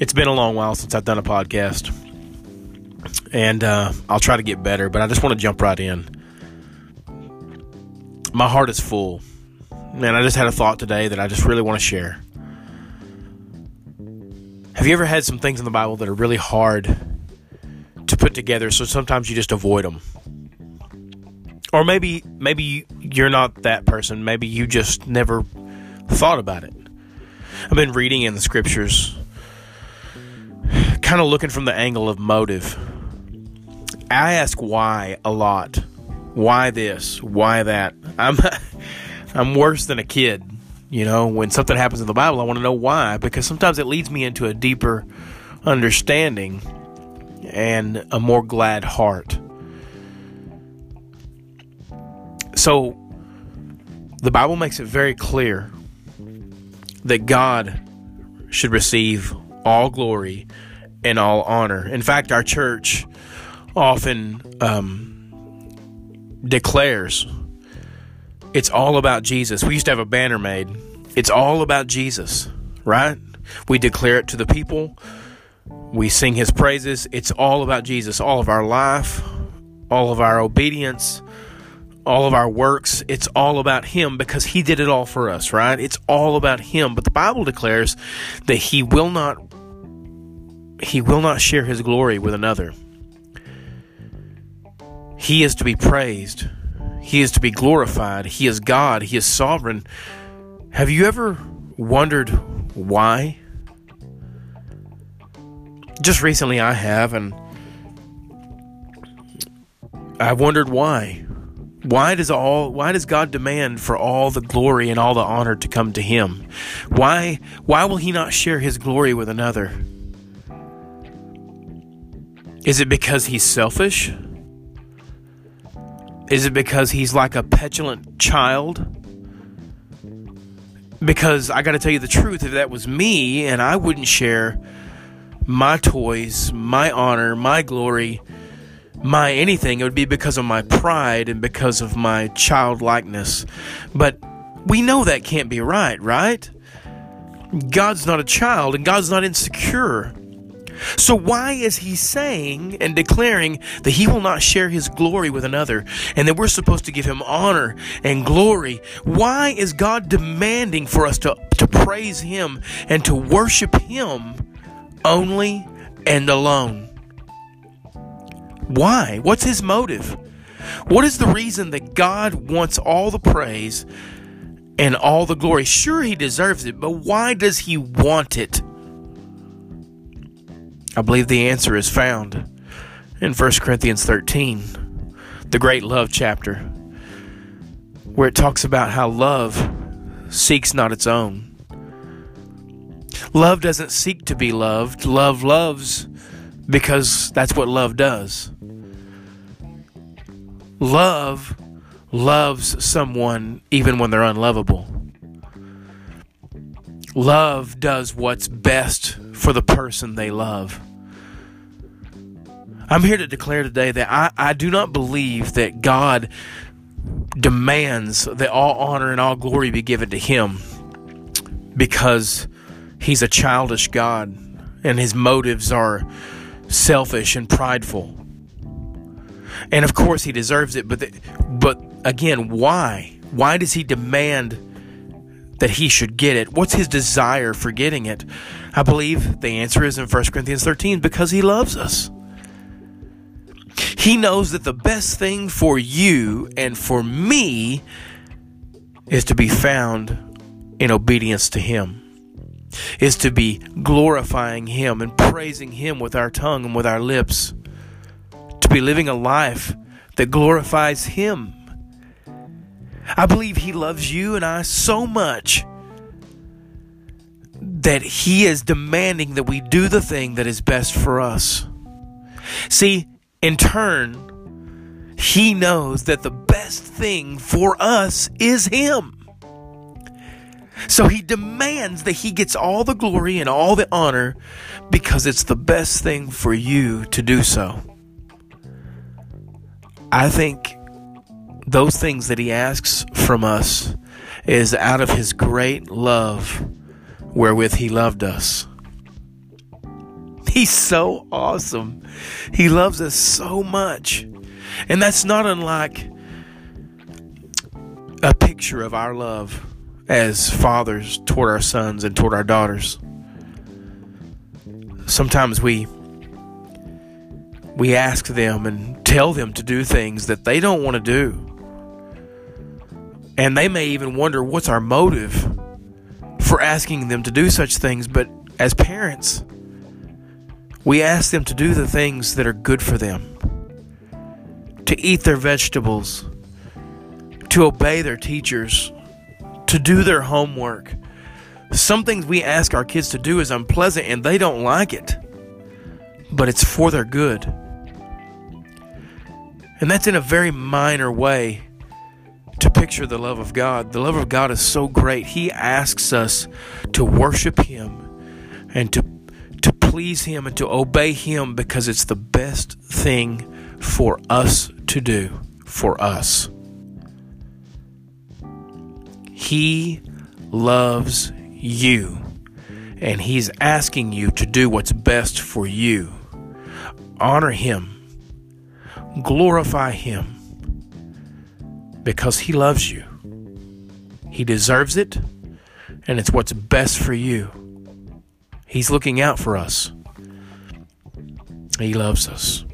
It's been a long while since I've done a podcast, and uh, I'll try to get better, but I just want to jump right in. My heart is full. Man, I just had a thought today that I just really want to share. Have you ever had some things in the Bible that are really hard to put together, so sometimes you just avoid them? Or maybe maybe you're not that person. Maybe you just never thought about it. I've been reading in the scriptures kind of looking from the angle of motive. I ask why a lot. Why this? Why that? I'm I'm worse than a kid. You know, when something happens in the Bible, I want to know why because sometimes it leads me into a deeper understanding and a more glad heart. So the Bible makes it very clear that God should receive all glory and all honor. In fact, our church often um, declares it's all about Jesus. We used to have a banner made. It's all about Jesus, right? We declare it to the people. We sing his praises. It's all about Jesus. All of our life, all of our obedience, all of our works, it's all about him because he did it all for us, right? It's all about him. But the Bible declares that he will not he will not share his glory with another. He is to be praised. He is to be glorified. He is God. He is sovereign. Have you ever wondered why? Just recently I have, and I've wondered why. Why does all why does God demand for all the glory and all the honor to come to him? Why why will he not share his glory with another? Is it because he's selfish? Is it because he's like a petulant child? Because I got to tell you the truth, if that was me and I wouldn't share my toys, my honor, my glory, my anything, it would be because of my pride and because of my childlikeness. But we know that can't be right, right? God's not a child and God's not insecure. So, why is he saying and declaring that he will not share his glory with another and that we're supposed to give him honor and glory? Why is God demanding for us to, to praise him and to worship him only and alone? Why? What's his motive? What is the reason that God wants all the praise and all the glory? Sure, he deserves it, but why does he want it? I believe the answer is found in 1 Corinthians 13, the great love chapter, where it talks about how love seeks not its own. Love doesn't seek to be loved, love loves because that's what love does. Love loves someone even when they're unlovable. Love does what's best for the person they love. I'm here to declare today that I, I do not believe that God demands that all honor and all glory be given to Him because He's a childish God and His motives are selfish and prideful. And of course, He deserves it, but, the, but again, why? Why does He demand? That he should get it? What's his desire for getting it? I believe the answer is in 1 Corinthians 13 because he loves us. He knows that the best thing for you and for me is to be found in obedience to him, is to be glorifying him and praising him with our tongue and with our lips, to be living a life that glorifies him I believe He loves you and I so much that He is demanding that we do the thing that is best for us. See, in turn, He knows that the best thing for us is Him. So He demands that He gets all the glory and all the honor because it's the best thing for you to do so. I think those things that he asks from us is out of his great love wherewith he loved us. He's so awesome. He loves us so much. And that's not unlike a picture of our love as fathers toward our sons and toward our daughters. Sometimes we we ask them and tell them to do things that they don't want to do. And they may even wonder what's our motive for asking them to do such things, but as parents, we ask them to do the things that are good for them, to eat their vegetables, to obey their teachers, to do their homework. Some things we ask our kids to do is unpleasant and they don't like it, but it's for their good. And that's in a very minor way picture the love of God. The love of God is so great. He asks us to worship Him and to to please him and to obey him because it's the best thing for us to do for us. He loves you and he's asking you to do what's best for you. Honor him. Glorify him because he loves you. He deserves it and it's what's best for you. He's looking out for us. He loves us.